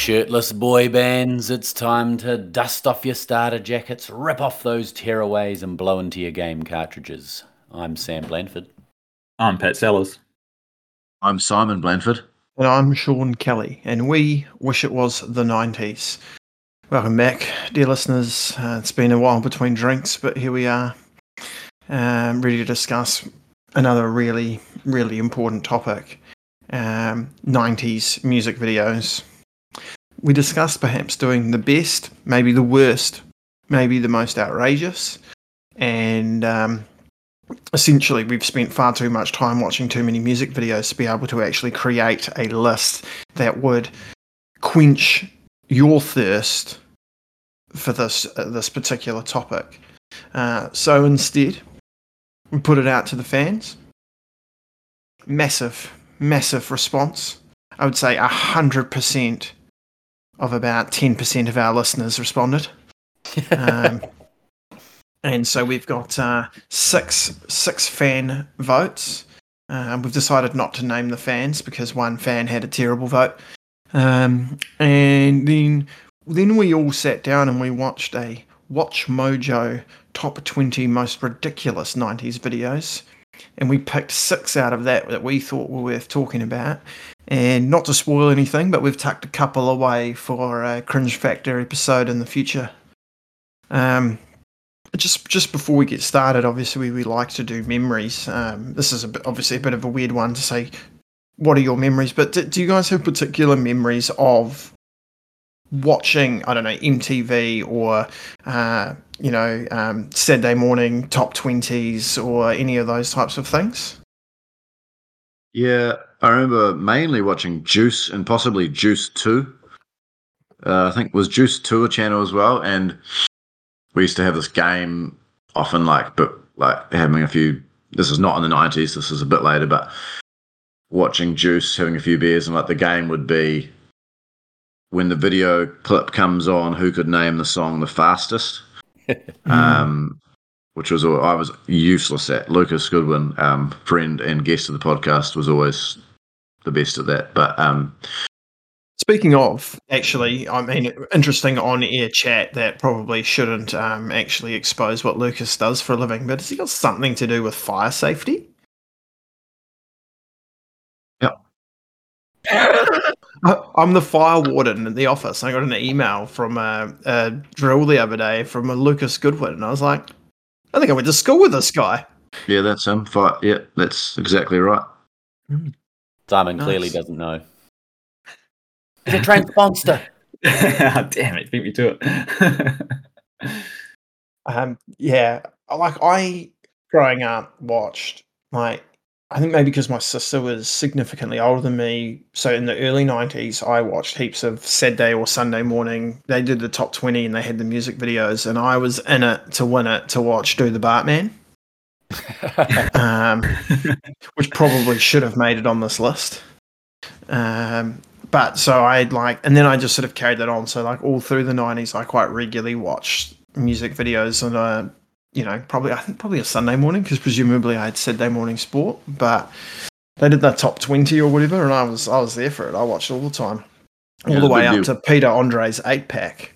right, you shirtless boy bands, it's time to dust off your starter jackets, rip off those tearaways, and blow into your game cartridges. I'm Sam Blanford. I'm Pat Sellers. I'm Simon Blanford. And I'm Sean Kelly, and we wish it was the 90s. Welcome back, dear listeners. Uh, it's been a while between drinks, but here we are, um, ready to discuss another really, really important topic um, 90s music videos. We discussed perhaps doing the best, maybe the worst, maybe the most outrageous, and um, essentially we've spent far too much time watching too many music videos to be able to actually create a list that would quench your thirst for this uh, this particular topic. Uh, so instead, we put it out to the fans. Massive, massive response. I would say hundred percent of about ten percent of our listeners responded. um, and so we've got uh, six six fan votes. Uh, we've decided not to name the fans because one fan had a terrible vote. Um, and then then we all sat down and we watched a WatchMojo top 20 most ridiculous 90s videos. And we picked six out of that that we thought were worth talking about. And not to spoil anything, but we've tucked a couple away for a cringe factor episode in the future. Um, just just before we get started, obviously we, like to do memories. Um, this is a bit, obviously a bit of a weird one to say. What are your memories? But do, do you guys have particular memories of watching? I don't know MTV or uh, you know um, Saturday morning top twenties or any of those types of things. Yeah, I remember mainly watching Juice and possibly Juice Two. Uh, I think was Juice Two a channel as well, and we used to have this game often like but like having a few this is not in the 90s this is a bit later but watching juice having a few beers and like the game would be when the video clip comes on who could name the song the fastest um which was i was useless at lucas goodwin um friend and guest of the podcast was always the best at that but um Speaking of, actually, I mean, interesting on air chat that probably shouldn't um, actually expose what Lucas does for a living, but has he got something to do with fire safety? Yep. I'm the fire warden in the office. I got an email from a, a drill the other day from a Lucas Goodwin, and I was like, I think I went to school with this guy. Yeah, that's him. Fire. Yeah, that's exactly right. Simon Nice. clearly doesn't know. It's a transponster. Damn it, beat me to it. Um, yeah, like I growing up watched like I think maybe because my sister was significantly older than me. So in the early nineties, I watched heaps of Saturday or Sunday morning. They did the top twenty and they had the music videos, and I was in it to win it to watch Do the Bartman, um, which probably should have made it on this list. Um, but so I like, and then I just sort of carried that on. So like all through the nineties, I quite regularly watched music videos and uh you know probably i think probably a sunday morning because presumably i had saturday morning sport but they did that top 20 or whatever and i was i was there for it i watched all the time all Yeah, the way up deal. to peter andre's eight pack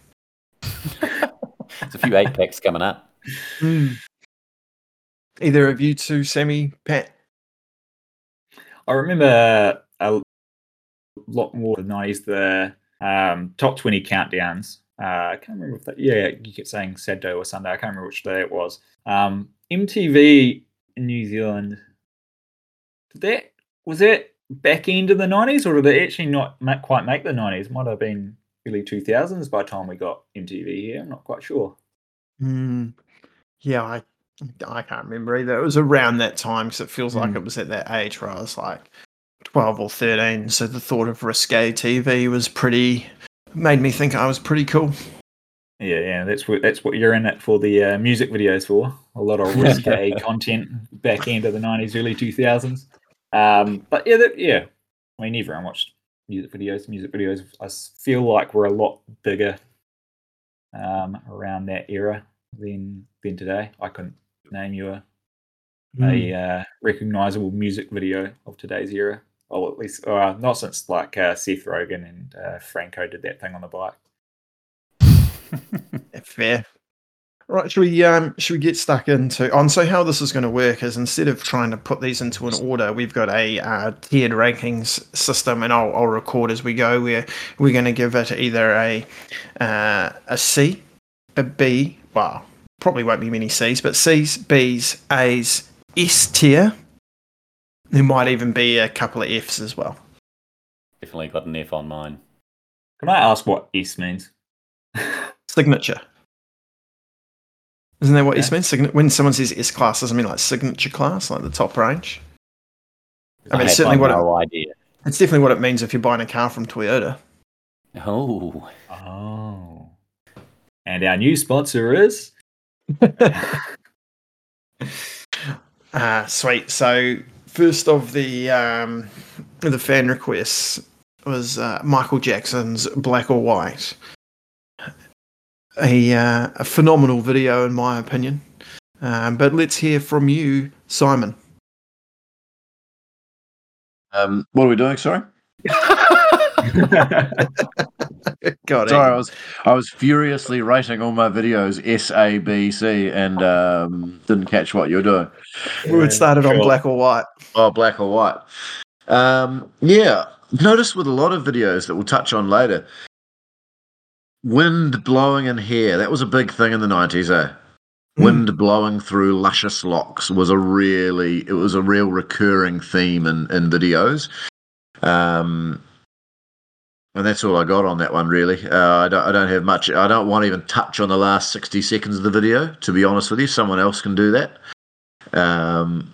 There's a few eight packs coming up. either of you two sammy pat I remember a lot more than nineties the um, top twenty countdowns. Uh, I can't remember if that. Yeah, you kept saying Saturday or Sunday. I can't remember which day it was. Um, MTV in New Zealand. Did that was that back end of the nineties, or did it actually not ma- quite make the nineties? Might have been early two thousands by the time we got MTV here. I'm not quite sure. Hmm. yeah i i can't remember either it was around that time because it feels like Hmm. it was at that age where i was like 12 or 13 so the thought of risque tv was pretty made me think i was pretty cool Yeah, yeah, that's what that's what you're in it for the uh, music videos for. A lot of risque content back end of the '90s, early 2000s. Um, but yeah, that, yeah. I mean, everyone watched music videos. Music videos, I feel like we're a lot bigger um, around that era than than today. I couldn't name you a, a uh, recognizable music video of today's era. Well, at least uh, not since like uh, Seth Rogen and uh, Franco did that thing on the bike. Fair. Right, should we um should we get stuck into on so how this is going to work is instead of trying to put these into an order, we've got a uh, tiered rankings system, and I'll, I'll record as we go. Where we're going to give it either a uh, a C, a B. Well, probably won't be many C's, but C's, B's, A's, S tier. There might even be a couple of F's as well. Definitely got an F on mine. Can I ask what S means? Signature. Isn't that what Yeah. S means? Sign- when someone says S class, doesn't mean like signature class, like the top range. I mean, had certainly what it- no idea. It's definitely what it means if you're buying a car from Toyota. Oh, Oh. And our new sponsor is. Ah, sweet. So first of the um, the fan requests was uh, Michael Jackson's Black or White. A uh, a phenomenal video in my opinion. Um, but let's hear from you, Simon. Um, what are we doing? Sorry. God, Sorry, I was I was furiously rating all my videos S A B C and um, didn't catch what you were doing. we had started on Black or White. Oh, black or white. Um, yeah, notice with a lot of videos that we'll touch on later, wind blowing in hair. That was a big thing in the nineties, eh? Wind blowing through luscious locks was a really it was a real recurring theme in, in videos. Um, and that's all I got on that one, really. Uh, I don't I don't have much. I don't want to even touch on the last sixty seconds of the video. To be honest with you, someone else can do that. Um,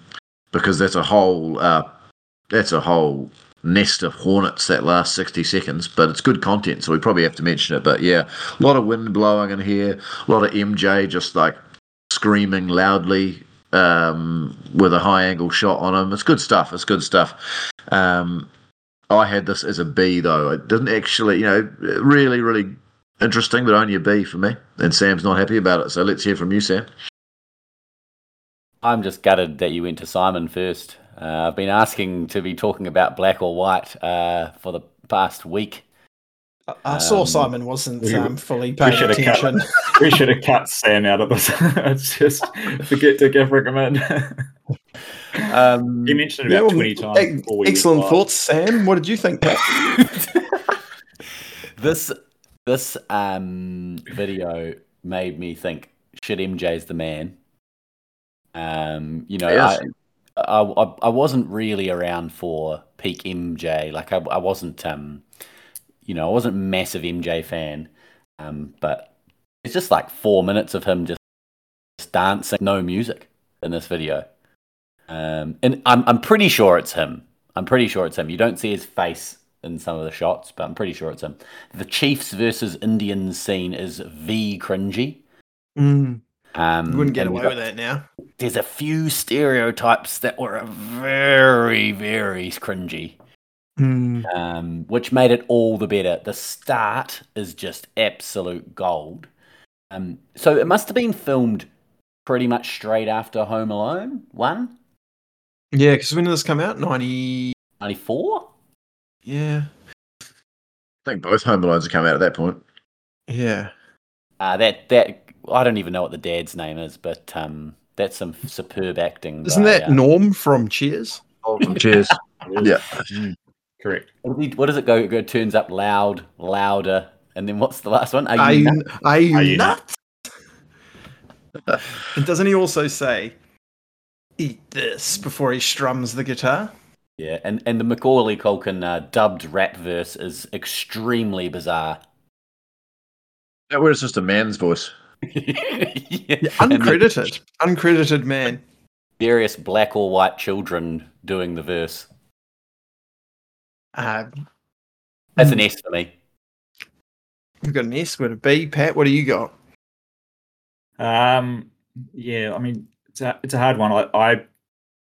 because that's a whole uh, that's a whole nest of hornets that last 60 seconds but it's good content so we probably have to mention it. But yeah a lot of wind blowing in here a lot of mj just like screaming loudly um, with a high angle shot on him. It's good stuff it's good stuff. Um, i had this as a b though. It didn't actually you know really really interesting but only a b for me and sam's not happy about it so let's hear from you sam I'm just gutted that you went to Simon first. Uh, I've been asking to be talking about black or white uh, for the past week. I, I saw Um, Simon wasn't we- um, fully we paying should have cut attention. we should have cut Sam out of this. it's just forget to give recommend. Um, he mentioned Yeah, about well, 20 times. ex- before we excellent thoughts, Sam. What did you think? Pat? this this um, video made me think: Shit, MJ's the man. Um, you know, Yes. I, I I I wasn't really around for peak MJ. Like I I wasn't um, you know, I wasn't massive MJ fan. Um, but it's just like four minutes of him just, just dancing, no music in this video. Um, and I'm I'm pretty sure it's him. I'm pretty sure it's him. You don't see his face in some of the shots, but I'm pretty sure it's him. The Chiefs versus Indians scene is V cringy. Mm, Um, you wouldn't get away got- with that now. There's a few stereotypes that were very, very cringy, Mm. um, which made it all the better. The start is just absolute gold. Um, so it must have been filmed pretty much straight after Home Alone 1, Yeah, because when did this come out? 90. 94? Yeah. i think both home alones have come out at that point Yeah. Uh, that that I don't even know what the dad's name is, but um, that's some superb acting. Isn't by, that uh, Norm from Cheers? cheers yeah Correct. what did he- what does it go? It go- turns up loud, louder, and then what's the last one? Are Are you you, nuts? are you, Are you nuts? and doesn't he also say, eat this before he strums the guitar? Yeah, and and the Macaulay Culkin uh, dubbed rap verse is extremely bizarre. that where it's just a man's voice yeah, Yeah, and uncredited. uncredited man. various black or white children doing the verse. Uh, That's an S for me. we've got an S with a B. Pat, what do you got? Um, yeah, I mean, it's a, it's a hard one. I, I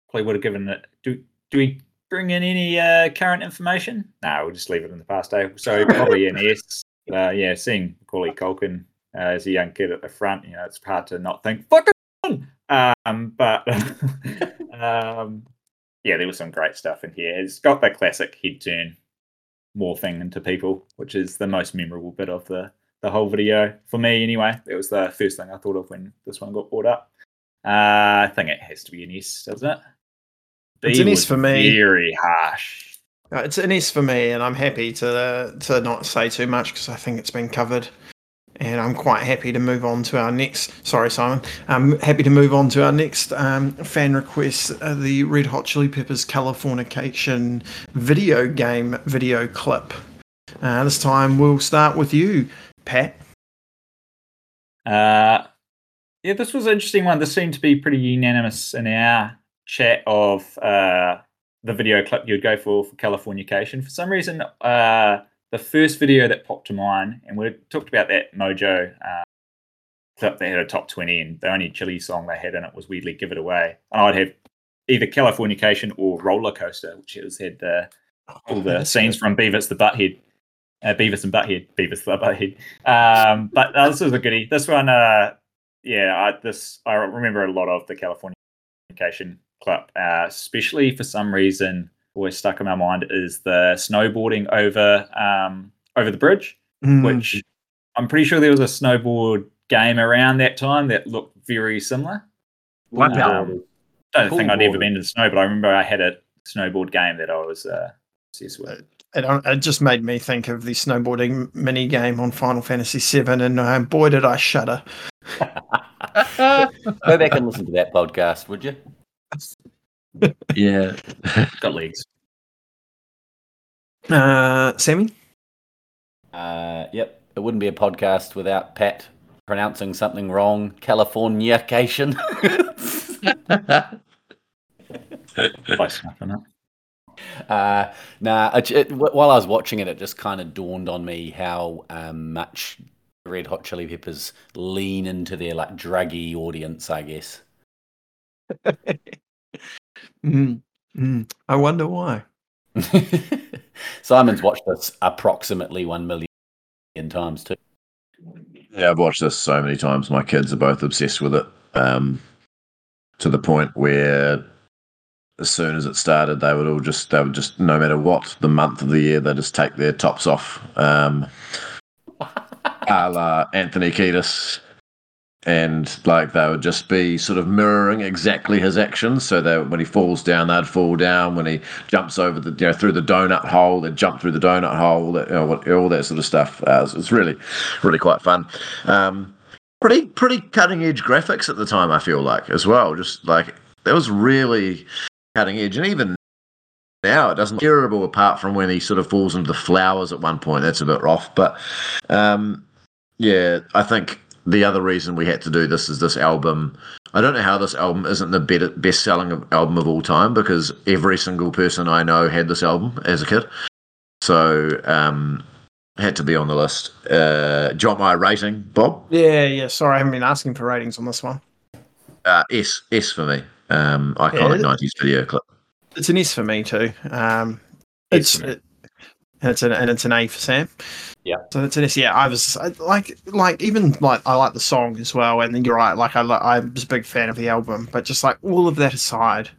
probably would have given it. Do do we bring in any uh, current information? No, we'll just leave it in the past day. So probably an S. Uh, yeah, seeing Macaulay Culkin uh, as a young kid at the front, you know, it's hard to not think fucking. Um, but um, yeah, there was some great stuff in here. It's got the classic head turn morphing into people, which is the most memorable bit of the the whole video for me. Anyway, it was the first thing I thought of when this one got brought up. Uh, I think it has to be an S, doesn't it? It's B an S for me. Very harsh. Uh, it's an S for me, and I'm happy to to not say too much because I think it's been covered. And I'm quite happy to move on to our next. Sorry, Simon. I'm happy to move on to our next um, fan request, uh, the Red Hot Chili Peppers Californication video game video clip. Uh, this time we'll start with you, Pat. Uh, yeah, this was an interesting one. This seemed to be pretty unanimous in our chat of uh, the video clip you'd go for for Californication. For some reason, uh, the first video that popped to mind, and we talked about that Mojo uh, clip that had a top 20, and the only Chili song they had in it was Weirdly Give It Away. And I'd have either Californication or Roller Coaster, which has had the, all the scenes from Beavis the Butthead. Uh, Beavis and Butthead, Beavis the Butthead. Um, but uh, this was a goodie. This one, uh, yeah, I, this I remember a lot of the Californication clip, uh, especially for some reason always stuck in my mind is the snowboarding over um, over the bridge, Mm, which I'm pretty sure there was a snowboard game around that time that looked very similar. What Um, I don't Cool think I'd ever been to the snow, but I remember I had a snowboard game that I was uh, obsessed with. it, it just made me think of the snowboarding mini game on Final Fantasy VII, and uh, boy, did I shudder. Go back and listen to that podcast, would you? Yeah. Got legs. Uh, Sammy? Uh, yep. It wouldn't be a podcast without Pat pronouncing something wrong. Californication. Close enough, isn't it? Uh, nah, it, it, while I was watching it, it just kind of dawned on me how um, much Red Hot Chili Peppers lean into their like druggy audience, I guess. Mm, mm, I wonder why. Simon's watched this approximately one million times too. Yeah, I've watched this so many times. My kids are both obsessed with it. Um, to the point where as soon as it started, they would all just they would just no matter what the month of the year, they just take their tops off. Um, a la Anthony Kiedis. And like they would just be sort of mirroring exactly his actions. So that when he falls down, they'd fall down. When he jumps over the you know through the donut hole, they'd jump through the donut hole. You know, all that sort of stuff. Uh, it's, it's really, really quite fun. Um, pretty pretty cutting edge graphics at the time. I feel like as well. Just like that was really cutting edge, and even now it doesn't look terrible apart from when he sort of falls into the flowers at one point. That's a bit rough, but um, yeah, I think the other reason we had to do this is this album. I don't know how this album isn't the best selling album of all time because every single person I know had this album as a kid. So um, had to be on the list. Uh, want my rating, Bob? Yeah, yeah. Sorry, I haven't been asking for ratings on this one. Uh, S S for me. Um, iconic Yeah. nineties video clip. It's an S for me too. Um, it's me. it, and it's an and it's an A for Sam. Yeah. So it's an S. Yeah, I was I, like like even like I like the song as well, and then you're right. Like I I was a big fan of the album, but just like all of that aside,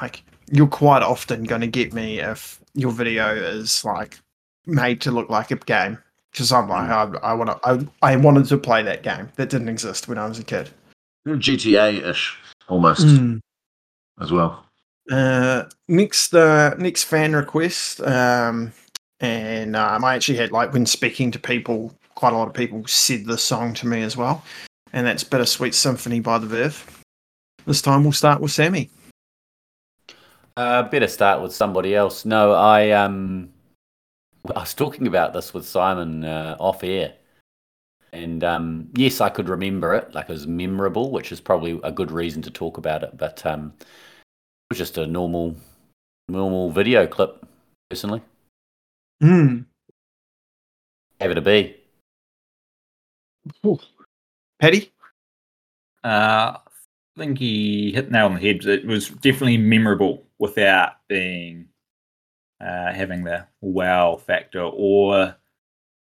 like you're quite often going to get me if your video is like made to look like a game. Because I'm like I, I want to I, I wanted to play that game that didn't exist when I was a kid. GTA ish almost Mm. as well. Uh, next, uh, next fan request, um, and um, I actually had like when speaking to people, quite a lot of people said the song to me as well, and that's "Bittersweet Symphony" by the Verve. This time we'll start with Sammy. Uh, better start with somebody else. No, I um, I was talking about this with Simon uh, off air, and um, yes, I could remember it. Like it was memorable, which is probably a good reason to talk about it. But um, it was just a normal, normal video clip. Personally, Hmm. gave it a B. Petty. Uh, I think he hit the nail on the head. It was definitely memorable without being uh, having the wow factor or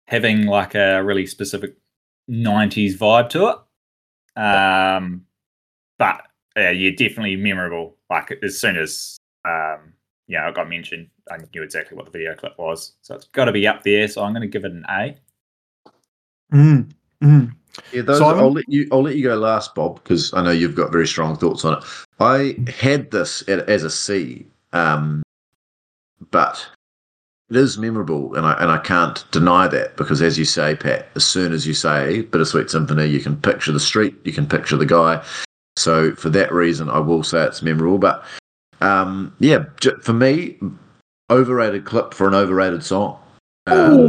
having like a really specific 90s vibe to it. Um, but uh, yeah, definitely memorable. Like as soon as um, yeah, I got mentioned. I knew exactly what the video clip was, so it's got to be up there. So I'm going to give it an A. Mm, mm. Yeah, those, Simon? I'll let you. I'll let you go last, Bob, because I know you've got very strong thoughts on it. I had this at, as a C, um, but it is memorable, and I and I can't deny that because, as you say, Pat, as soon as you say Bittersweet Symphony, you can picture the street, you can picture the guy. So for that reason, I will say it's memorable. But um, yeah, for me, overrated clip for an overrated song. Um,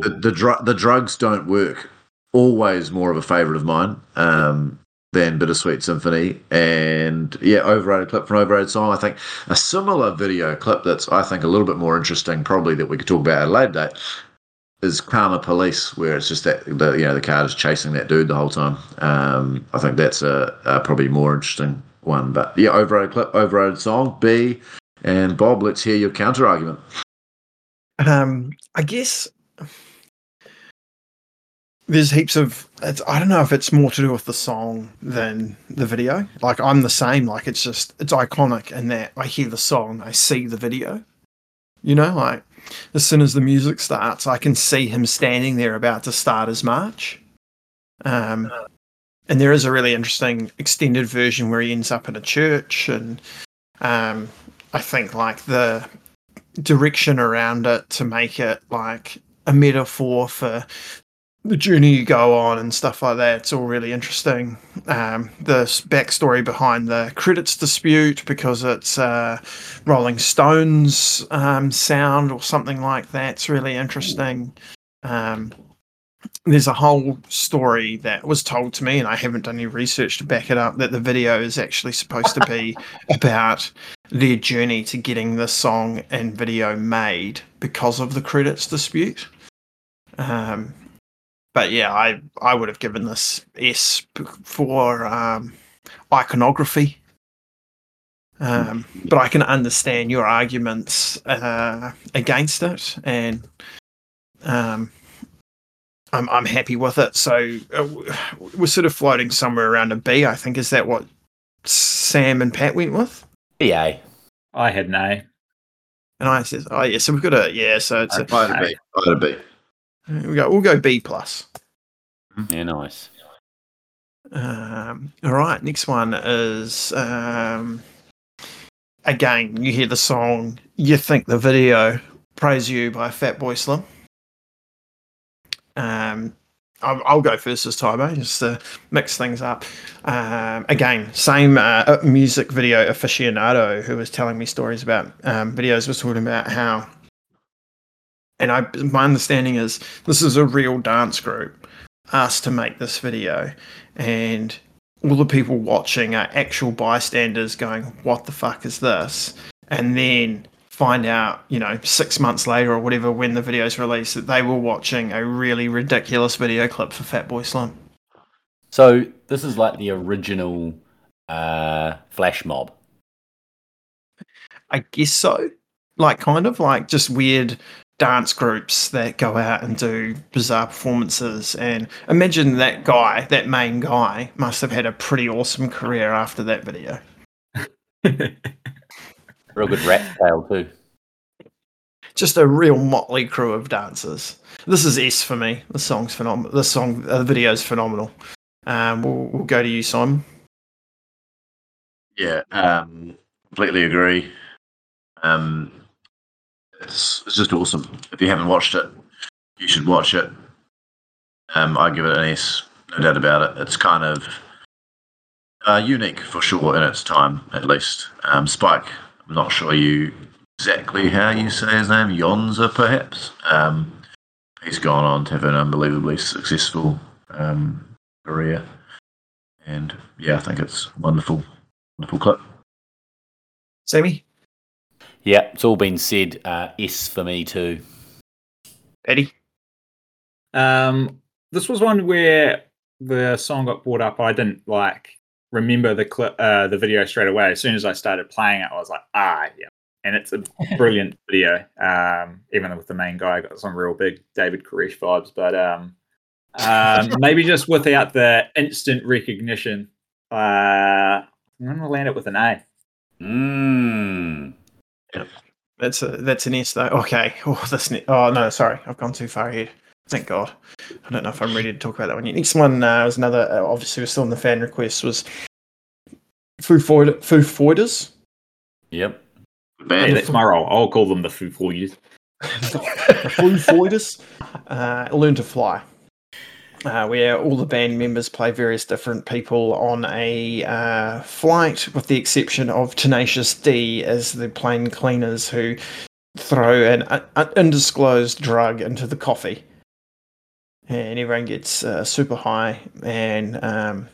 the the, dr- the drugs don't work. Always more of a favorite of mine um, than Bittersweet Symphony, and yeah, overrated clip for an overrated song. I think a similar video clip that's I think a little bit more interesting, probably that we could talk about at a later date, is Karma Police, where it's just that the you know the car is chasing that dude the whole time. Um, I think that's a, a probably more interesting one. But yeah, overrated clip, overrated song. B and Bob, let's hear your counter argument. Um, I guess there's heaps of. It's, I don't know if it's more to do with the song than the video. Like I'm the same. Like it's just it's iconic in that I hear the song, I see the video. You know, like as soon as the music starts, I can see him standing there about to start his march. Um, and there is a really interesting extended version where he ends up in a church, and um, I think like the direction around it to make it like a metaphor for the journey you go on and stuff like that. It's all really interesting. Um, the backstory behind the credits dispute because it's uh, Rolling Stones um, sound or something like that's really interesting. Um, there's a whole story that was told to me, and I haven't done any research to back it up, that the video is actually supposed to be about their journey to getting the song and video made because of the credits dispute. Um, but yeah, I I would have given this S for um, iconography. Um, but I can understand your arguments uh, against it, and um, I'm I'm happy with it. So uh, we're sort of floating somewhere around a B. I think is that what Sam and Pat went with, BA. I had an A. and I said, oh yeah. So we've got a yeah. So it's a, If I had a B, had a B. we go we'll go B plus. Yeah, nice. Um, all right, next one is um, again. You hear the song, you think the video "Praise You" by Fatboy Slim. Um, I'll, I'll go first this time, eh? just to mix things up. Um, again, same uh, music video aficionado who was telling me stories about um, videos was talking about how, and I my understanding is this is a real dance group asked to make this video and all the people watching are actual bystanders going, What the fuck is this? And then find out, you know, six months later or whatever, when the video's released, that they were watching a really ridiculous video clip for Fatboy Slim. So this is like the original uh, flash mob. I guess so. Like, kind of like just weird dance groups that go out and do bizarre performances. And imagine that guy, that main guy, must have had a pretty awesome career after that video. Real good rat tail too. just a real motley crew of dancers. This is S for me. The song's phenomenal. The song, uh, the video's phenomenal. Um, we'll, we'll go to you, Simon. Yeah, um, completely agree. Um, it's, it's just awesome. If you haven't watched it, you should watch it. Um, I give it an S, no doubt about it. It's kind of uh, unique for sure in its time, at least. Um, Spike, I'm not sure you exactly how you say his name, Yonza perhaps. Um, he's gone on to have an unbelievably successful um, career, and yeah, I think it's wonderful, wonderful clip. Sammy, Yeah, it's all been said. Uh, S for me too. Eddie. Um, this was one where the song got brought up. I didn't like remember the clip, uh, the video straight away. As soon as I started playing it, I was like, ah, yeah. And it's a brilliant video. Um, even with the main guy, got some real big David Koresh vibes. But um, um, maybe just without the instant recognition, uh, I'm gonna land it with an A. Mmm. That's a, that's an S though. Okay. Oh, this. Ne- oh no, sorry, I've gone too far ahead. Thank God. I don't know if I'm ready to talk about that one yet. Next one uh, was another. Uh, obviously, we're still in the fan request. Was Foo Fighters. Foo Fighters. Yep. Yeah, Band. that's my role. I'll call them the Foo Fighters. the Foo Fighters. Uh, Learn to Fly. Uh, where all the band members play various different people on a uh, flight, with the exception of Tenacious D as the plane cleaners who throw an un- un- undisclosed drug into the coffee. And everyone gets uh, super high and um,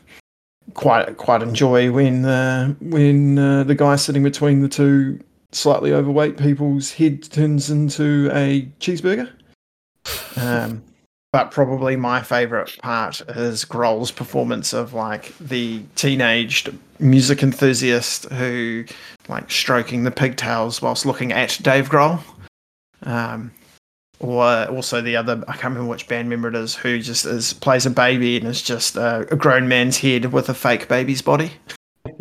quite quite enjoy when uh, when uh, the guy sitting between the two slightly overweight people's head turns into a cheeseburger. Um, but probably my favorite part is Grohl's performance of like the teenaged music enthusiast who like stroking the pigtails whilst looking at Dave Grohl. Um, or also the other, I can't remember which band member it is, who just is plays a baby and is just a, a grown man's head with a fake baby's body.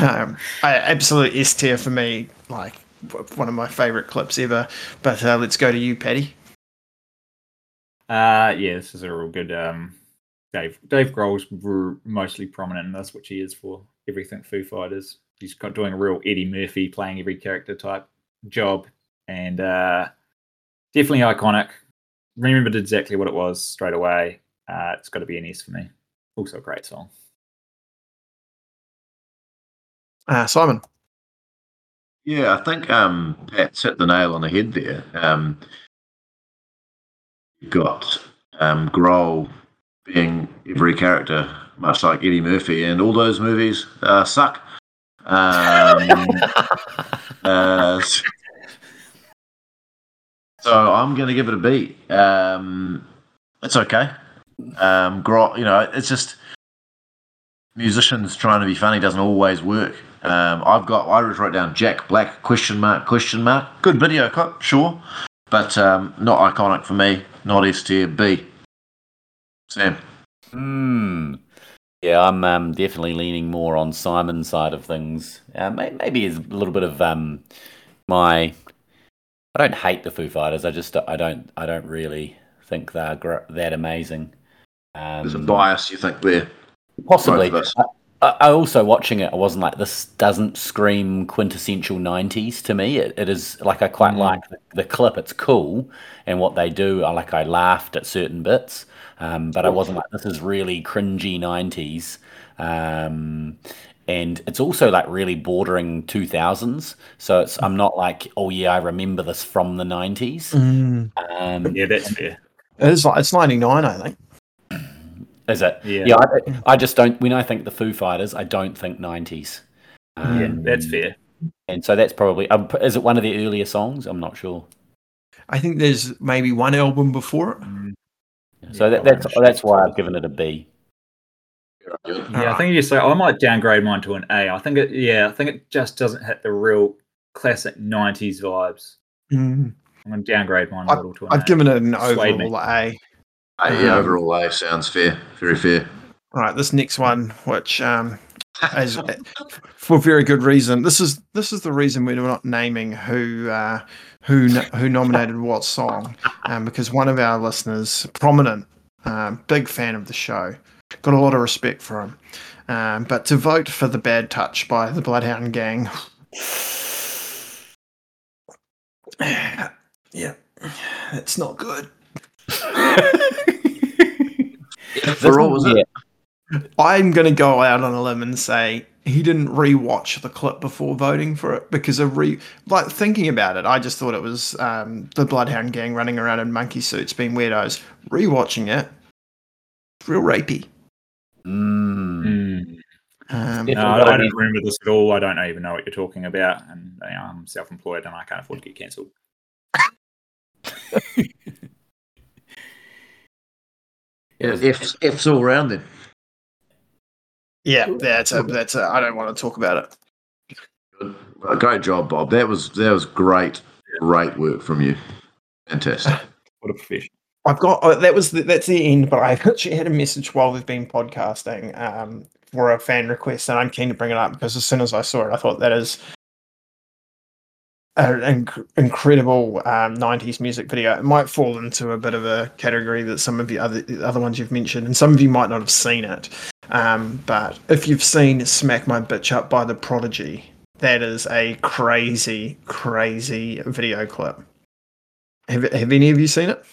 um, I, absolute S tier for me, like one of my favorite clips ever. But uh, let's go to you, Paddy. Uh, yeah, this is a real good. Um, Dave Dave Grohl's r- mostly prominent in this, which he is for everything Foo Fighters. He's got doing a real Eddie Murphy, playing every character type job, and uh, definitely iconic. Remembered exactly what it was straight away. Uh, it's got to be an S for me. Also a great song. Uh, Simon. Yeah, I think um, Pat's hit the nail on the head there. Um, you've got um, Grohl being every character, much like Eddie Murphy, and all those movies uh, suck. Um, uh, s- so I'm going to give it a B. Um, it's okay. Um, Grohl, you know, it's just musicians trying to be funny doesn't always work. Um, I've got I wrote down Jack Black question mark question mark. Good video clip, sure, but um, not iconic for me. Not S tier B. Sam. Hmm. Yeah, I'm um, definitely leaning more on Simon's side of things. Uh, maybe it's a little bit of um, my. I don't hate the Foo Fighters. I just I don't I don't really think they're gr- that amazing. Um, There's a bias you think there. Possibly. Both of us. I, I I also watching it. I wasn't like this. Doesn't scream quintessential '90s to me. It, it is like I quite Mm. like the, the clip. It's cool, and what they do. I like. I laughed at certain bits, um, but I wasn't like this is really cringy '90s. Um, and it's also like really bordering 2000s. So it's I'm not like oh yeah I remember this from the '90s. Mm. Um, Yeah, that's fair. It is like it's ninety nine, I think. is it? Yeah, Yeah, I, I just don't. When I think the Foo Fighters, I don't think '90s. yeah, that's Um, fair. And so that's probably um, is it one of the earlier songs? I'm not sure. I think there's maybe one album before it. Mm. So that, that's that's why I've given it a B. Yeah, I think you say I might downgrade mine to an A. I think it. Yeah, I think it just doesn't hit the real classic '90s vibes. Mm. I'm going to downgrade mine a little to an I've A. given it an Swayed me. overall A. Uh, yeah, Um, overall A sounds fair. Very fair. All right, this next one, which um, is for very good reason. This is this is the reason we're not naming who uh, who who nominated what song, um, because one of our listeners, prominent, um, big fan of the show, got a lot of respect for him. Um, but to vote for the Bad Touch by the Bloodhound Gang, yeah, it's not good. For all was it? I'm going to go out on a limb and say he didn't rewatch the clip before voting for it because of re like thinking about it. I just thought it was um, the Bloodhound Gang running around in monkey suits being weirdos. Rewatching it, real rapey. Mm. Mm. Um, No, I I don't remember this at all. I don't even know what you're talking about, and you know, I'm self-employed and I can't afford to get cancelled. It was- F's, F's all round then. yeah, that's a that's a. I don't want to talk about it. Well, great job, Bob. That was that was great, great work from you. Fantastic. What a profession. I've got oh, that was the, that's the end, but I've actually had a message while we've been podcasting um, for a fan request, and I'm keen to bring it up because as soon as I saw it, I thought that is an inc- incredible um, 90s music video. It might fall into a bit of a category that some of the other the other ones you've mentioned, and some of you might not have seen it. Um, but if you've seen "Smack My Bitch Up" by The Prodigy, that is a crazy, crazy video clip. Have Have any of you seen it?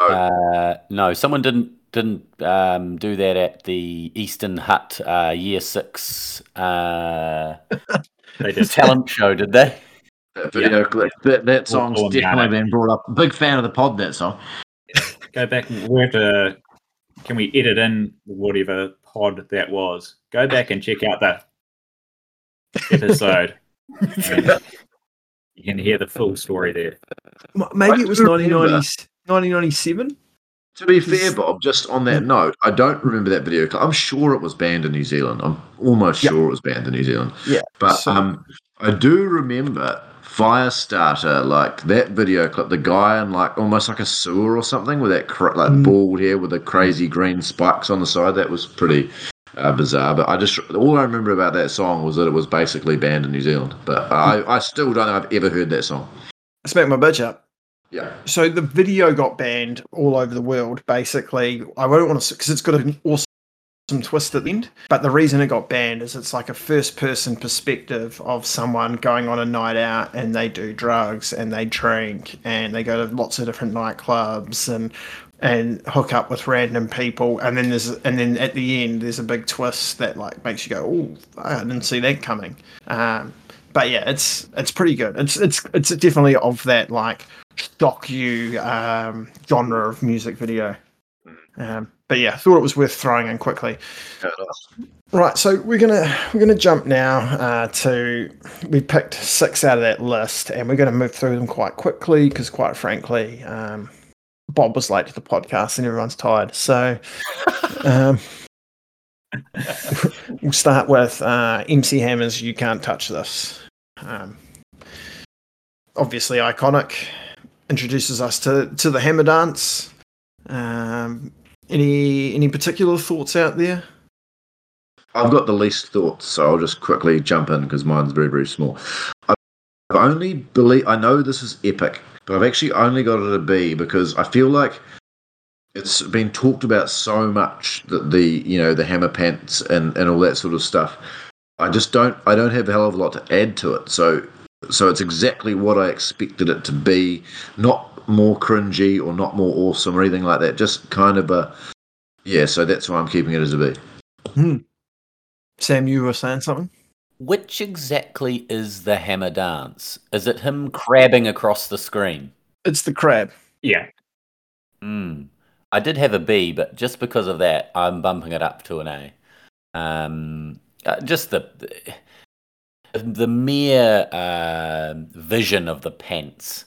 No, Uh, no, someone didn't didn't um, do that at the Eastern Hut uh, Year Six uh, They just talent show, did they? that video clip. That, that song's call him definitely Ghana. been brought up. Big fan of the pod. That song. go back. We have to. Can we edit in whatever pod that was? Go back and check out that episode. and you can hear the full story there. Maybe I it was do remember. 1990, 1997. To be fair, Bob, just on that note, I don't remember that video clip. I'm sure it was banned in New Zealand. I'm almost Yeah. sure it was banned in New Zealand. Yeah, But so- um, I do remember Firestarter, like that video clip, the guy in like almost like a sewer or something with that cra- like Mm. bald hair with the crazy green spikes on the side. That was pretty uh, bizarre. But I just all I remember about that song was that it was basically banned in New Zealand. But I, I still don't know I've ever heard that song. I smack my bitch up. Yeah. So the video got banned all over the world. Basically, I won't want to because it's got an awesome twist at the end. But the reason it got banned is it's like a first-person perspective of someone going on a night out and they do drugs and they drink and they go to lots of different nightclubs and and hook up with random people and then there's and then at the end there's a big twist that like makes you go oh I didn't see that coming um, but yeah it's it's pretty good it's it's it's definitely of that like shock you um, genre of music video um, but yeah thought it was worth throwing in quickly Right, so we're gonna we're gonna jump now uh, to we picked six out of that list, and we're gonna move through them quite quickly because, quite frankly, um, Bob was late to the podcast and everyone's tired. So um, we'll start with uh, MC Hammer's "You Can't Touch This." Um, obviously iconic, introduces us to to the Hammer dance. Um, any any particular thoughts out there? I've got the least thoughts, so I'll just quickly jump in because mine's very, very small. I've only believe I know this is epic, but I've actually only got it a B because I feel like it's been talked about so much that the you know the hammer pants and and all that sort of stuff. I just don't I don't have a hell of a lot to add to it. So so it's exactly what I expected it to be. Not more cringy or not more awesome or anything like that. Just kind of a yeah. So that's why I'm keeping it as a B. Hmm. Sam, you were saying something. Which exactly is the hammer dance? Is it him crabbing across the screen? It's the crab. Yeah, Hmm. I did have a B, but just because of that, I'm bumping it up to an A. Um, uh, just the the, the mere uh, vision of the pants.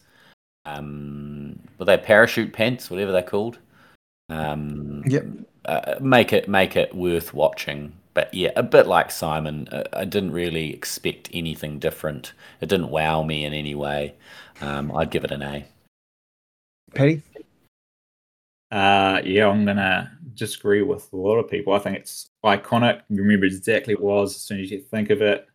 Um, were they parachute pants, whatever they're called? Um, Yep. uh, make it make it worth watching. But yeah, a bit like Simon, uh, I didn't really expect anything different. It didn't wow me in any way. Um, I'd give it an A. Patty? Uh, yeah, I'm gonna disagree with a lot of people. I think it's iconic. You remember exactly what it was as soon as you think of it.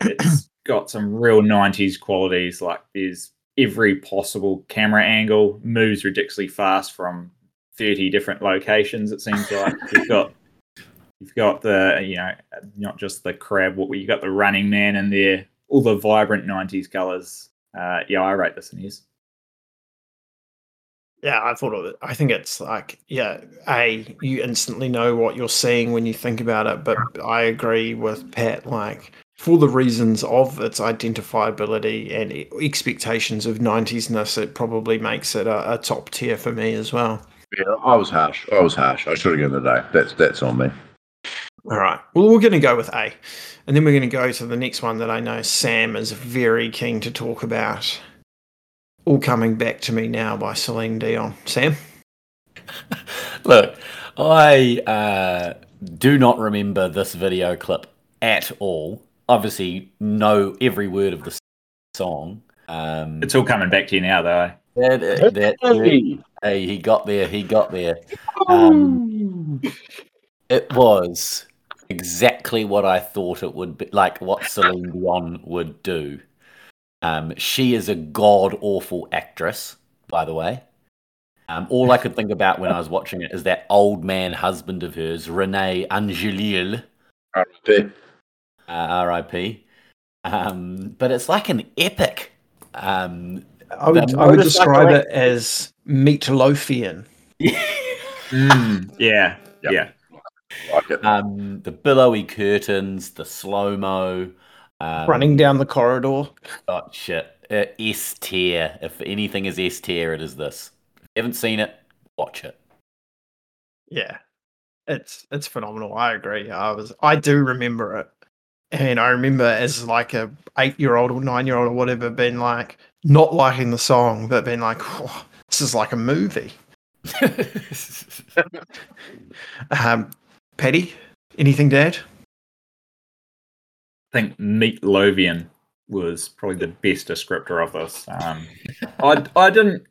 It's got some real '90s qualities. Like there's every possible camera angle, moves ridiculously fast from 30 different locations. It seems like you've got you've got the you know not just the crab. What you got the running man in there, all the vibrant '90s colors. Uh, yeah, I rate this in his. Yeah, I thought of it. I think it's like, yeah, A, you instantly know what you're seeing when you think about it. But I agree with Pat, like, for the reasons of its identifiability and expectations of 90s-ness, it probably makes it a, a top tier for me as well. Yeah, I was harsh. I was harsh. I should have given it a. That's that's on me. All right. Well, we're going to go with A. And then we're going to go to the next one that I know Sam is very keen to talk about. All Coming Back to Me Now by Celine Dion. Sam? Look, I uh, do not remember this video clip at all. Obviously, know every word of the song. Um, It's all coming back to you now, though. that, that- that- hey, he got there. He got there. Um, it was exactly what I thought it would be, like what Celine Dion would do. Um, she is a god awful actress, by the way. Um, all I could think about when I was watching it is that old man husband of hers, Renee Angelil, R.I.P. uh, RIP. Um, but it's like an epic. Um, I would, I would describe it as meatloafian. Mm, yeah, yeah. Like it. um, the billowy curtains, the slow mo, um, running down the corridor. Oh shit! Uh, S tier. If anything is S tier, it is this. If you haven't seen it, watch it. Yeah, it's it's phenomenal. I agree. I was I do remember it, and I remember as like a eight year old or nine year old or whatever, being like not liking the song, but being like, "Oh, this is like a movie. Um, Paddy, anything to add? I think Meatloavian was probably the best descriptor of this. Um, I I didn't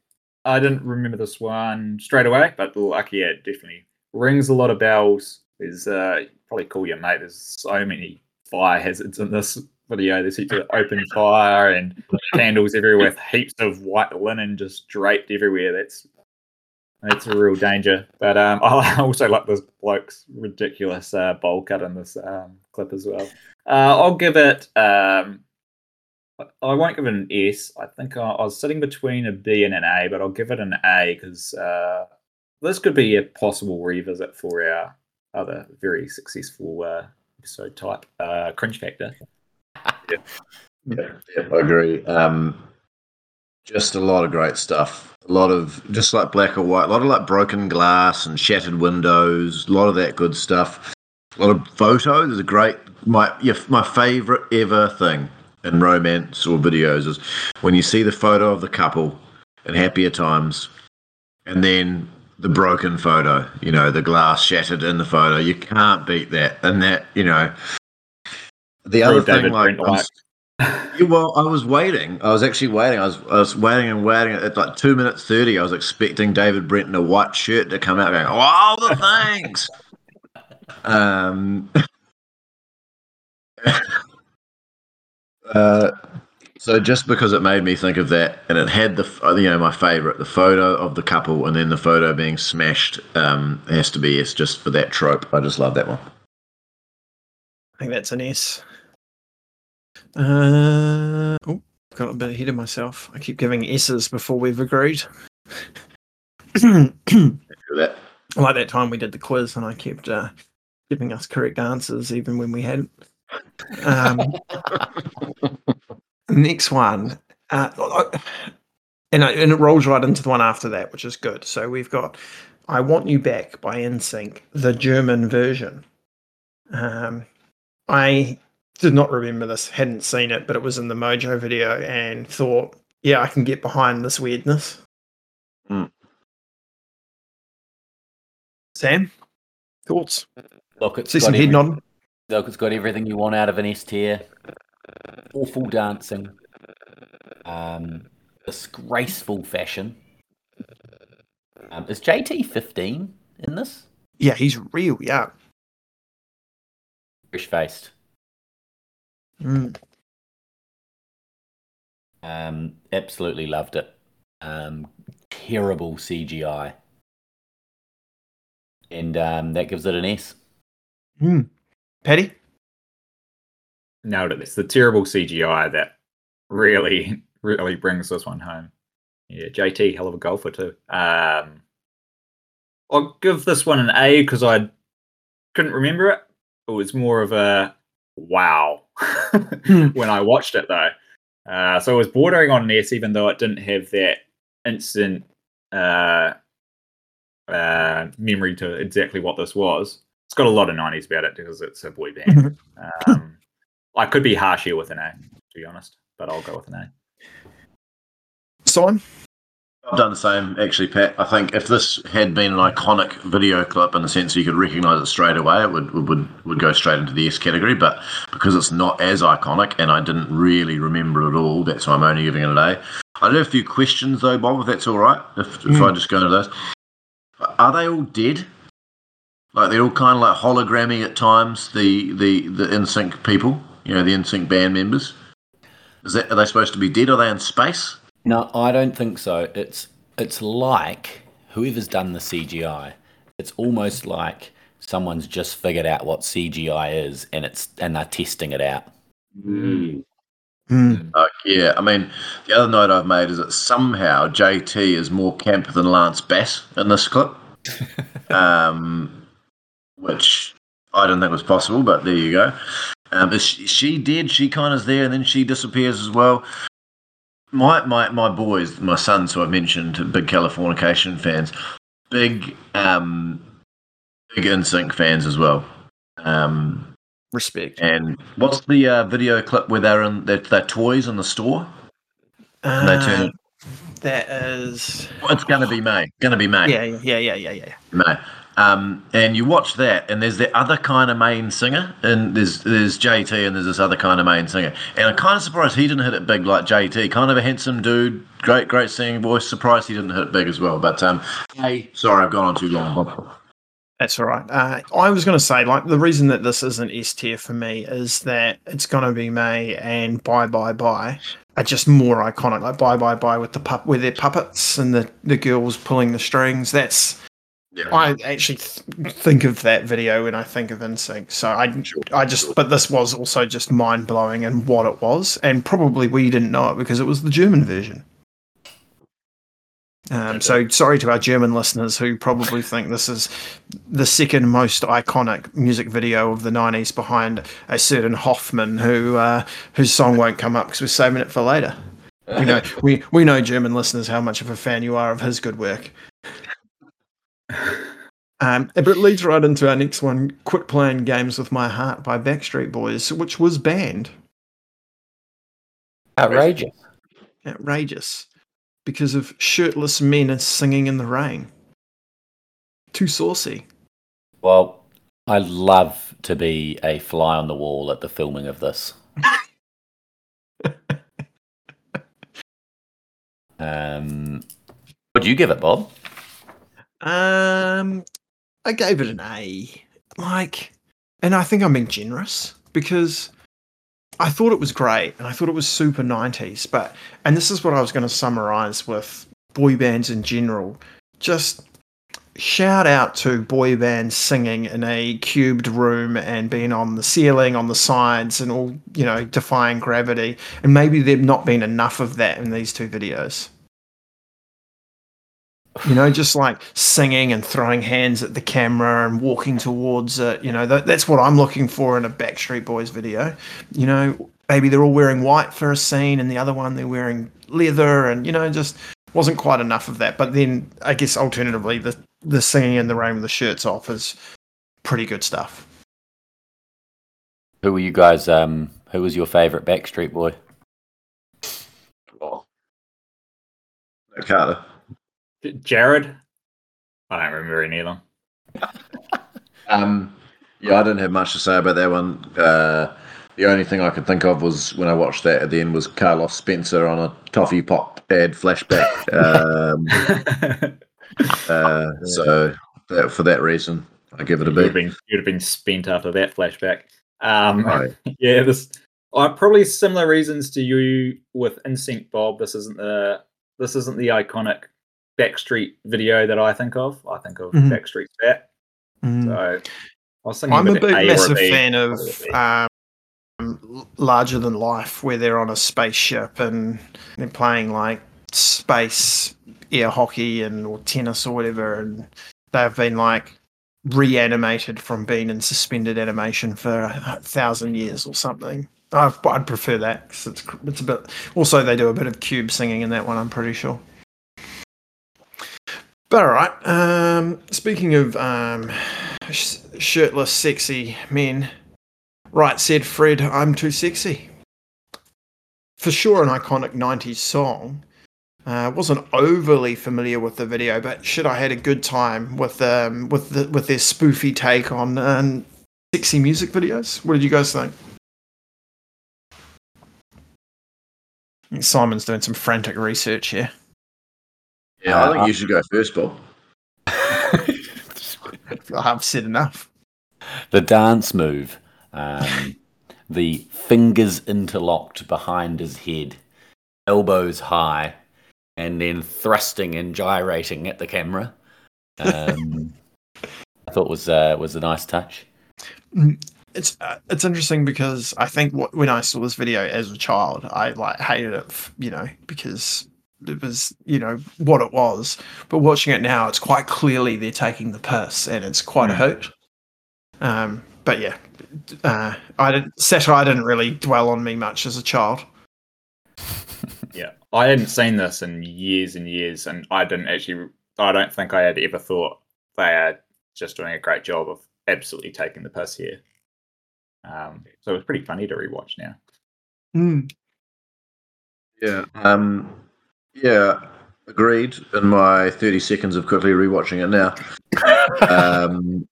I didn't remember this one straight away, but like yeah, it definitely rings a lot of bells. There's uh probably call your mate. There's so many fire hazards in this video. There's heaps of open fire and candles everywhere, with heaps of white linen just draped everywhere. That's that's a real danger. But um, I also like this bloke's ridiculous uh, bowl cut in this um, clip as well. Uh, I'll give it. Um, I- won't give it an S. I think I, I was sitting between a B and an A, but I'll give it an A because uh, this could be a possible revisit for our other very successful uh, episode type, uh, Cringe Factor. Yeah, yeah, I agree. Um, just a lot of great stuff. A lot of just like black or white. A lot of like broken glass and shattered windows. A lot of that good stuff. A lot of photos. Is a great my yeah, my favorite ever thing in romance or videos is when you see the photo of the couple in happier times, and then the broken photo. You know, the glass shattered in the photo. You can't beat that. And that you know. The other thing, like, yeah, well, I was waiting. I was actually waiting. I was I was waiting and waiting. At like two minutes thirty, I was expecting David Brent in a white shirt to come out, going, "Oh, all the things." um. uh, so just because it made me think of that, and it had the you know my favorite, the photo of the couple, and then the photo being smashed, um, has to be yes, just for that trope. I just love that one. I think that's an S. Uh, oh, got a bit ahead of myself. I keep giving S's before we've agreed. like that. that time we did the quiz and I kept uh, giving us correct answers even when we hadn't. Um, next one. Uh, and, I, and it rolls right into the one after that, which is good. So we've got I Want You Back by NSYNC, the German version. Um, I did not remember this, hadn't seen it, but it was in the Mojo video and thought, yeah, I can get behind this weirdness. Hmm. Sam, thoughts? Look, it's See got some head every- nodding. Look, it's got everything you want out of an S tier. Awful dancing. Um, disgraceful fashion. Um, is JT fifteen in this? Yeah, he's real yeah. Fresh faced. Mm. Um, absolutely loved it. Um, terrible CGI, and um, that gives it an S. Mm. Paddy? Nailed it. It's the terrible CGI that really, really brings this one home. Yeah, JT, hell of a golfer too. Um, I'll give this one an A because I couldn't remember it. It was more of a wow when I watched it though. Uh, so it was bordering on an S, even though it didn't have that instant uh, uh, memory to exactly what this was. It's got a lot of 90s about it because it's a boy band. um, I could be harsh here with an A, to be honest, but I'll go with an A. Simon? I've done the same, actually, Pat. I think if this had been an iconic video clip in the sense you could recognise it straight away, it would, would would go straight into the S category. But because it's not as iconic and I didn't really remember it at all, that's why I'm only giving it an A. I do have a few questions though, Bob, if that's all right. If, if hmm. I just go into those, are they all dead? Like they're all kind of like hologrammy at times. The the the NSYNC people, you know, the NSYNC band members. Is that are they supposed to be dead? Are they in space? No, I don't think so. It's it's like whoever's done the CGI. It's almost like someone's just figured out what CGI is, and it's and they're testing it out. Mm. Mm. Uh, yeah, I mean, the other note I've made is that somehow JT is more camp than Lance Bass in this clip, um, which I didn't think was possible, but there you go. Um, is she, she did. She kind of is there, and then she disappears as well. My my my boys, my sons, who I've mentioned, big Californication fans, big um, big NSYNC fans as well. Um, Respect. and what's the uh, video clip where they're in their, their toys in the store? And they turn. Uh, that is. It's going to be May. Going to be May. Yeah, yeah, yeah, yeah, yeah. May. Um, and you watch that, and there's the other kind of main singer, and there's there's JT, and there's this other kind of main singer, and I'm kind of surprised he didn't hit it big like JT. Kind of a handsome dude, great great singing voice. Surprised he didn't hit it big as well. But um, hey, sorry, I've gone on too long. That's all right. Uh, I was going to say, like, the reason that this isn't S tier for me is that it's going to be May and Bye Bye Bye are just more iconic. Like Bye Bye Bye with the pup, with their puppets and the the girls pulling the strings. That's Yeah. I actually th- think of that video when I think of NSYNC. So I, I just, but this was also just mind blowing and what it was, and probably we didn't know it because it was the German version. Um, so sorry to our German listeners who probably think this is the second most iconic music video of the '90s behind a certain Hoffman who uh, whose song won't come up because we're saving it for later. We know we, we know German listeners how much of a fan you are of his good work. Um, but it leads right into our next one, Quit Playing Games with My Heart by Backstreet Boys, which was banned. Outrageous. Outrageous. Because of shirtless men singing in the rain. Too saucy. Well, I love to be a fly on the wall at the filming of this. um, what do you give it, Bob? Um, I gave it an A. Like, and I think I'm being generous because I thought it was great and I thought it was super 90s. But, and this is what I was going to summarize with boy bands in general. Just shout out to boy bands singing in a cubed room and being on the ceiling, on the sides, and all, you know, defying gravity. And maybe there've not been enough of that in these two videos. You know, just like singing and throwing hands at the camera and walking towards it. You know, that, that's what I'm looking for in a Backstreet Boys video. You know, maybe they're all wearing white for a scene and the other one they're wearing leather and, you know, just wasn't quite enough of that. But then I guess alternatively, the, the singing in the rain with the shirts off is pretty good stuff. Who were you guys? Um, who was your favourite Backstreet Boy? Oh. No, Carter. Jared. I don't remember any of them. Um, yeah, I didn't have much to say about that one. Uh, the only thing I could think of was when I watched that at the end was Carlos Spencer on a toffee pop ad flashback. um, uh, so that, for that reason, I give it a you'd have B. been you'd have been spent after that flashback. Um, Right. yeah, this uh, probably similar reasons to you with NSYNC Bob. This isn't the this isn't the iconic Backstreet video that I think of. I think of Mhm. Backstreet Fat. Mm. So I was thinking I'm a big A massive B. fan of Probably a B. um, larger than life, where they're on a spaceship and they're playing like space air hockey and or tennis or whatever, and they've been like reanimated from being in suspended animation for a thousand years or something. i I'd prefer that 'cause it's it's a bit. Also, they do a bit of cube singing in that one. I'm pretty sure. But all right. Um, speaking of um, sh- shirtless, sexy men, right said Fred, I'm too sexy. For sure, an iconic 90s song. Uh, wasn't overly familiar with the video, but shit, I had a good time with um, with the, with their spoofy take on um, sexy music videos. What did you guys think? Think Simon's doing some frantic research here. Yeah, I think you should go first, Bob. I've said enough. the dance move. Um, the fingers interlocked behind his head, elbows high, and then thrusting and gyrating at the camera. Um, I thought was uh, was a nice touch. It's uh, it's interesting because I think what, when I saw this video as a child, I like hated it, f- you know, because it was you know what it was. But watching it now, it's quite clearly they're taking the piss, and it's quite a Mm. hoot. Um, but yeah, uh, I didn't satire didn't really dwell on me much as a child. Yeah, I hadn't seen this in years and years, and I didn't actually. I don't think I had ever thought they are just doing a great job of absolutely taking the piss here. Um, so it was pretty funny to rewatch now. Yeah. Um, yeah. Agreed. In my 30 seconds of quickly rewatching it now. um,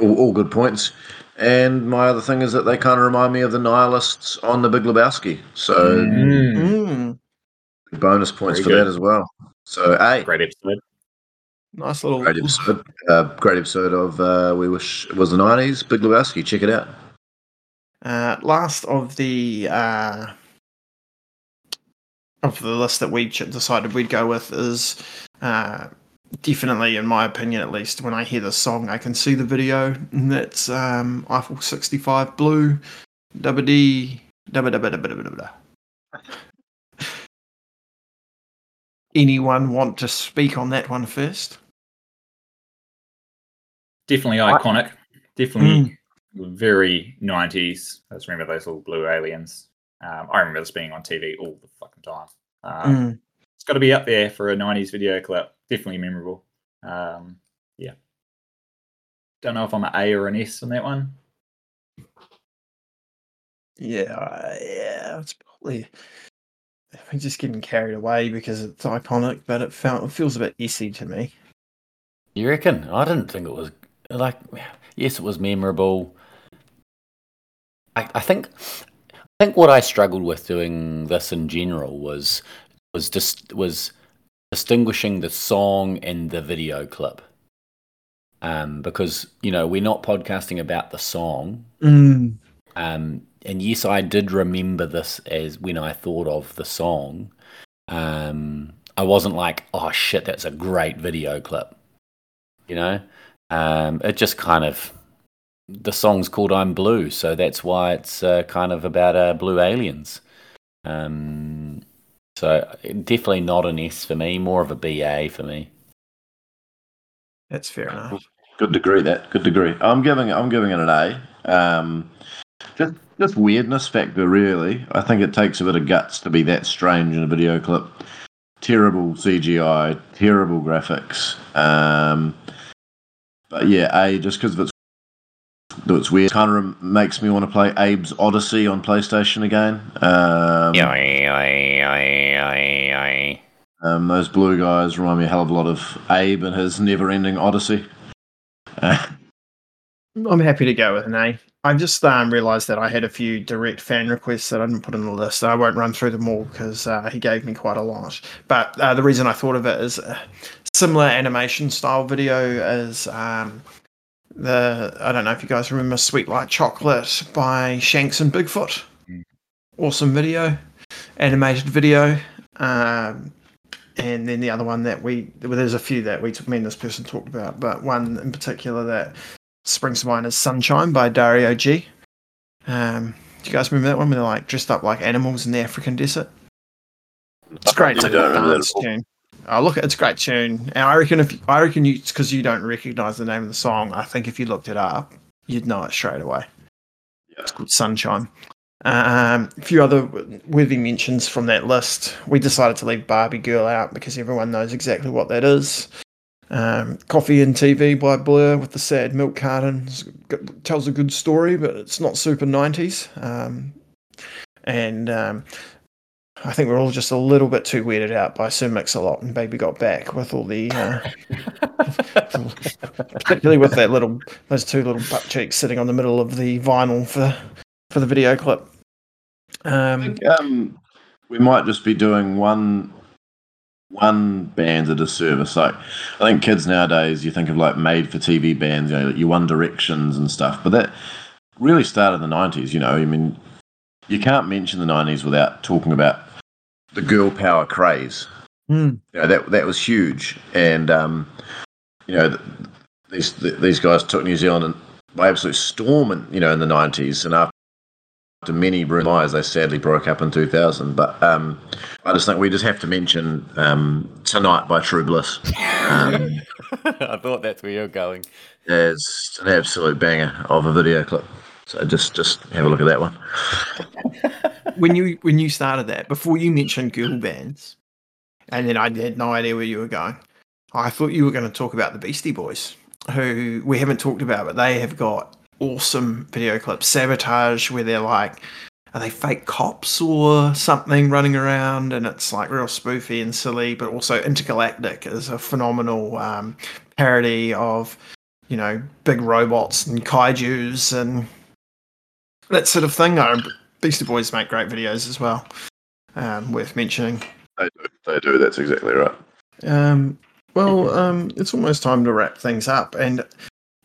all, all good points. And my other thing is that they kind of remind me of the nihilists on the Big Lebowski. So Mm, bonus points Very for good. that as well. So, A, Great episode. nice little. great episode. Uh, great episode of uh, We Wish It Was the 90s. Big Lebowski. Check it out. Uh, last of the uh, of the list that we ch- decided we'd go with is uh, definitely, in my opinion, at least, when I hear this song, I can see the video. And that's um, Eiffel 65 Blue, Dubba Dee, Dubba Dubba Dubba Dubba Dubba. Anyone want to speak on that one first? Definitely iconic. Definitely very 90s. I just remember those little blue aliens. Um, I remember this being on TV all the fucking time. Um, Mm. It's got to be up there for a 90s video clip. Definitely memorable. Um, yeah. Don't know if I'm an A or an S on that one. Yeah, uh, yeah, it's probably. I'm just getting carried away because it's iconic, but it felt it feels a bit essy to me. You reckon? I didn't think it was like. Yes, it was memorable. I, I think. I think what I struggled with doing this in general was was just was distinguishing the song and the video clip. Um, because you know we're not podcasting about the song. Mm. Um, and yes, I did remember this as when I thought of the song. Um, I wasn't like, oh shit, that's a great video clip. You know, um, it just kind of the song's called "I'm Blue," so that's why it's uh, kind of about uh, blue aliens. Um, so definitely not an S for me, more of a BA for me. That's fair enough. Good degree. That good degree. I'm giving I'm giving it an A. Um, just just weirdness factor, really. I think it takes a bit of guts to be that strange in a video clip. Terrible CGI, terrible graphics. Um, but yeah, A just because of its though it's weird. Kind of makes me want to play Abe's Oddysee on PlayStation again. Um, um, those blue guys remind me a hell of a lot of Abe and his never-ending Odyssey. Uh, I'm happy to go with an A. I just um, realised that I had a few direct fan requests that I didn't put in the list. I won't run through them all because uh, he gave me quite a lot. But uh, the reason I thought of it is a similar animation style video as um, the I don't know if you guys remember Sweet Like Chocolate by Shanks and Bigfoot. Mm. Awesome video, animated video. Um, and then the other one that we well, there's a few that we me and this person talked about, but one in particular that springs to mind is Sunshine by Dario G. Um, do you guys remember that one when they're like dressed up like animals in the African desert? It's great. It's like a don't remember that dance tune. Oh, look, it's a great tune. And I reckon if I reckon you because you don't recognize the name of the song, I think if you looked it up, you'd know it straight away. Yeah. It's called Sunshine. Um, a few other worthy mentions from that list. We decided to leave Barbie Girl out because everyone knows exactly what that is. Um, Coffee and TV by Blur with the sad milk carton tells a good story, but it's not super 90s. Um, and um, I think we're all just a little bit too weirded out by Sir Mix-a-Lot and Baby Got Back with all the, uh, particularly with that little, those two little butt cheeks sitting on the middle of the vinyl for for the video clip. I Um, think um, we might just be doing one one band a disservice. Like I think kids nowadays, you think of like made for TV bands, you know, like your One Directions and stuff. But that really started in the nineties. You know, I mean, you can't mention the nineties without talking about the girl power craze. Mm. You know, that that was huge, and um, you know, th- these th- these guys took New Zealand in- by absolute storm, in, you know, in the nineties, and after many rumors, they sadly broke up in two thousand. But um, I just think we just have to mention um, "Tonight" by True Bliss. Um, I thought that's where you're going. It's an absolute banger of a video clip. So just just have a look at that one. when you when you started that before you mentioned girl bands, and then I had no idea where you were going. I thought you were going to talk about the Beastie Boys, who we haven't talked about, but they have got awesome video clips. Sabotage, where they're like, are they fake cops or something running around, and it's like real spoofy and silly, but also Intergalactic is a phenomenal um, parody of you know big robots and kaiju's and that sort of thing. Uh, Beastie Boys make great videos as well. Um, worth mentioning. They do. They do. That's exactly right. Um, well, um, it's almost time to wrap things up, and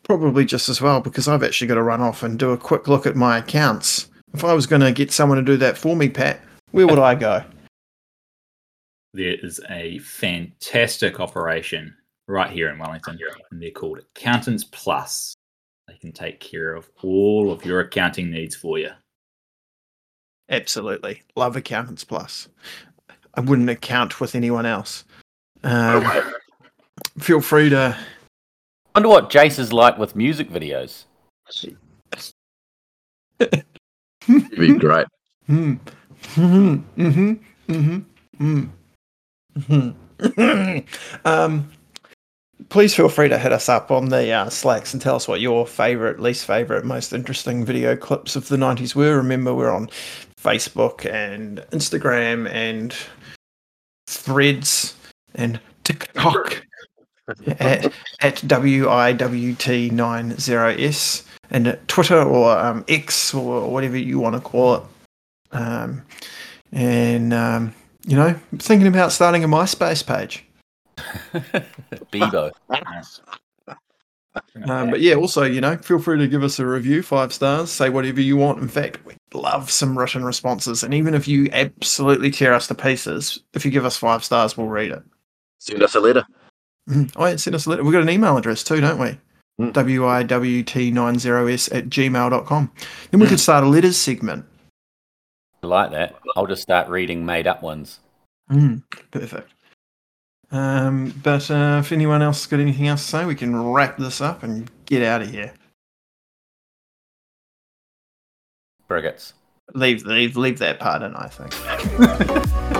probably just as well because I've actually got to run off and do a quick look at my accounts. If I was going to get someone to do that for me, Pat, where would I go? There is a fantastic operation right here in Wellington, and they're called Accountants Plus. They can take care of all of your accounting needs for you. Absolutely, love Accountants Plus. I wouldn't account with anyone else. Um, feel free to Wonder what Jase is like with music videos. It'd be great. Hmm. Hmm. Hmm. Hmm. Hmm. Hmm. Um, please feel free to hit us up on the uh, Slacks and tell us what your favorite, least favorite, most interesting video clips of the 90s were. Remember, we're on Facebook and Instagram and Threads and TikTok at, at WIWT90S and at Twitter or um, X or whatever you want to call it. Um, and, um, you know, thinking about starting a MySpace page. Bebo. Um, but yeah, also, you know, feel free to give us a review, five stars, say whatever you want. In fact, we love some written responses. And even if you absolutely tear us to pieces, if you give us five stars, we'll read it. Send us a letter. Mhm. Oh, yeah, send us a letter. We've got an email address too, don't we? Mm. WIWT90s at gmail.com. Then we could start a letters segment. I like that. I'll just start reading made up ones. Mm, perfect. Um, but uh, if anyone else got anything else to say, we can wrap this up and get out of here. Brigates. Leave, leave, leave that part in, I think.